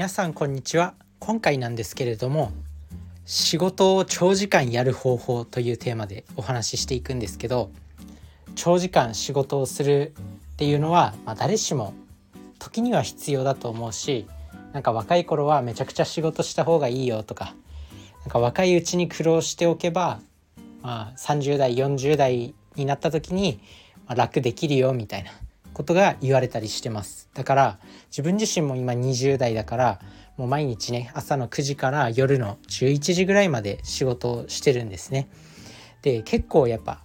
皆さんこんにちは。今回なんですけれども仕事を長時間やる方法というテーマでお話ししていくんですけど長時間仕事をするっていうのは、まあ、誰しも時には必要だと思うしなんか若い頃はめちゃくちゃ仕事した方がいいよとかなんか若いうちに苦労しておけば、まあ、30代40代になった時に楽できるよみたいなことが言われたりしてます。だから自分自身も今20代だからもう毎日ね朝の9時から夜の11時ぐらいまで仕事をしてるんですね。で結構やっぱ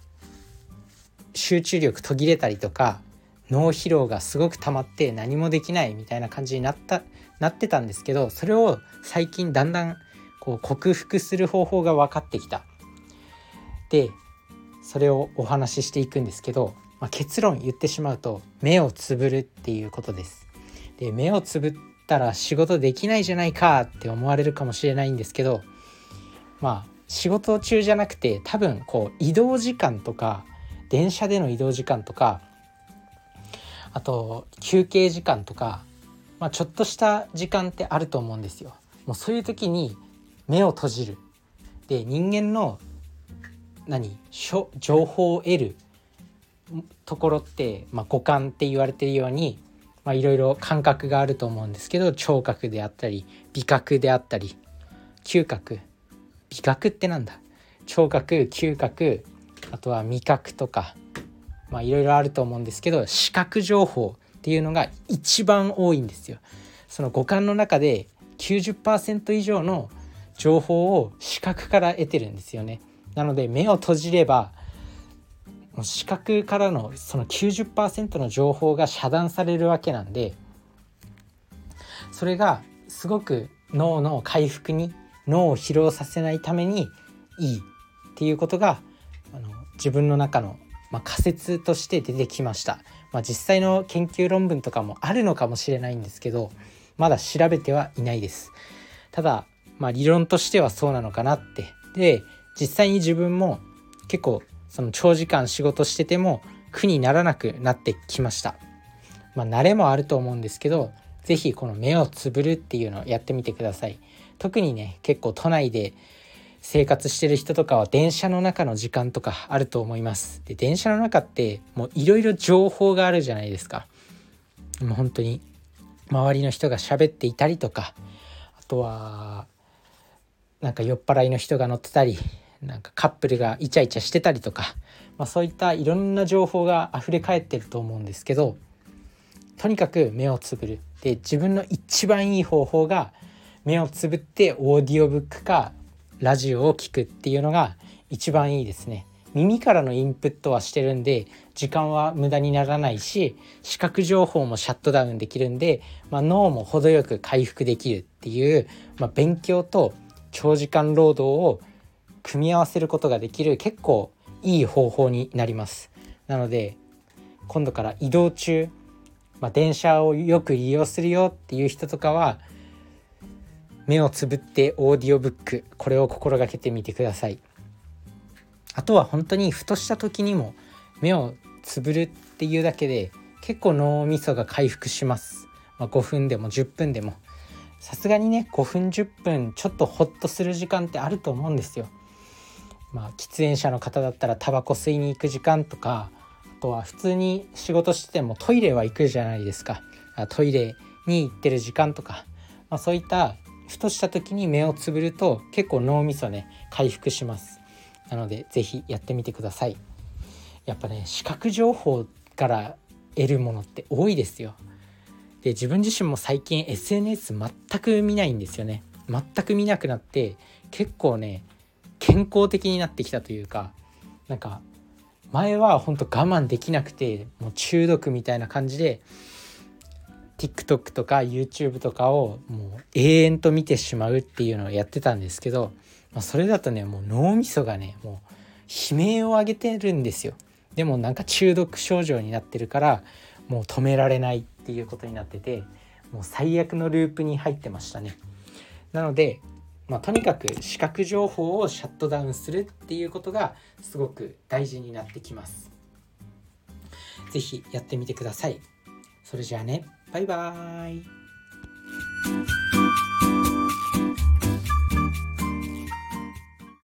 集中力途切れたりとか脳疲労がすごく溜まって何もできないみたいな感じになったなってたんですけどそれを最近だんだんこう克服する方法が分かってきた。でそれをお話ししていくんですけどまあ、結論言ってしまうと目をつぶるっていうことです。で目をつぶったら仕事できないじゃないかって思われるかもしれないんですけどまあ仕事中じゃなくて多分こう移動時間とか電車での移動時間とかあと休憩時間とか、まあ、ちょっとした時間ってあると思うんですよ。もうそういう時に目を閉じる。で人間の何情報を得るところって、まあ、五感って言われてるようにいろいろ感覚があると思うんですけど聴覚であったり味覚であったり嗅覚味覚ってなんだ？聴覚嗅覚あとは味覚とかいろいろあると思うんですけど視覚情報っていうのが一番多いんですよ。その五感の中で90%以上の情報を視覚から得てるんですよね。なので目を閉じれば視覚からのその90%の情報が遮断されるわけなんでそれがすごく脳の回復に脳を疲労させないためにいいっていうことがあの自分の中の、まあ、仮説として出てきました、まあ、実際の研究論文とかもあるのかもしれないんですけどまだ調べてはいないです。ただ、まあ、理論としてはそうなのかなって。で実際に自分も結構その長時間仕事してても苦にならなくなってきました。まあ、慣れもあると思うんですけど是非この目をつぶるっていうのをやってみてください。特にね結構都内で生活してる人とかは電車の中の時間とかあると思います。で電車の中ってもういろいろ情報があるじゃないですか。もう本当に周りの人が喋っていたりとかあとはなんか酔っ払いの人が乗ってたりなんかカップルがイチャイチャしてたりとか、まあ、そういったいろんな情報が溢れ返ってると思うんですけどとにかく目をつぶるで自分の一番いい方法が目をつぶってオーディオブックかラジオを聴くっていうのが一番いいですね。耳からのインプットはしてるんで時間は無駄にならないし視覚情報もシャットダウンできるんで、まあ、脳も程よく回復できるっていう、まあ、勉強と長時間労働を組み合わせることができる結構いい方法になります。なので今度から移動中、まあ、電車をよく利用するよっていう人とかは目をつぶってオーディオブックこれを心がけてみてください。あとは本当にふとした時にも目をつぶるっていうだけで結構脳みそが回復します、まあ、5分でも10分でも。さすがにね5分10分ちょっとホッとする時間ってあると思うんですよ。まあ、喫煙者の方だったらタバコ吸いに行く時間とかあとは普通に仕事しててもトイレは行くじゃないですか。トイレに行ってる時間とか、まあ、そういったふとした時に目をつぶると結構脳みそね回復します。なので是非やってみてください。やっぱね視覚情報から得るものって多いですよ。で自分自身も最近 SNS 全く見ないんですよね。全く見なくなって結構ね健康的になってきたというかなんか前は本当我慢できなくてもう中毒みたいな感じで TikTok とか YouTube とかをもう永遠と見てしまうっていうのをやってたんですけど、まあ、それだとねもう脳みそがねもう悲鳴を上げてるんですよ。でもなんか中毒症状になってるからもう止められないっていうことになっててもう最悪のループに入ってましたね。なのでまあ、とにかく視覚情報をシャットダウンするっていうことがすごく大事になってきます。是非やってみてください。それじゃあね、バイバーイ。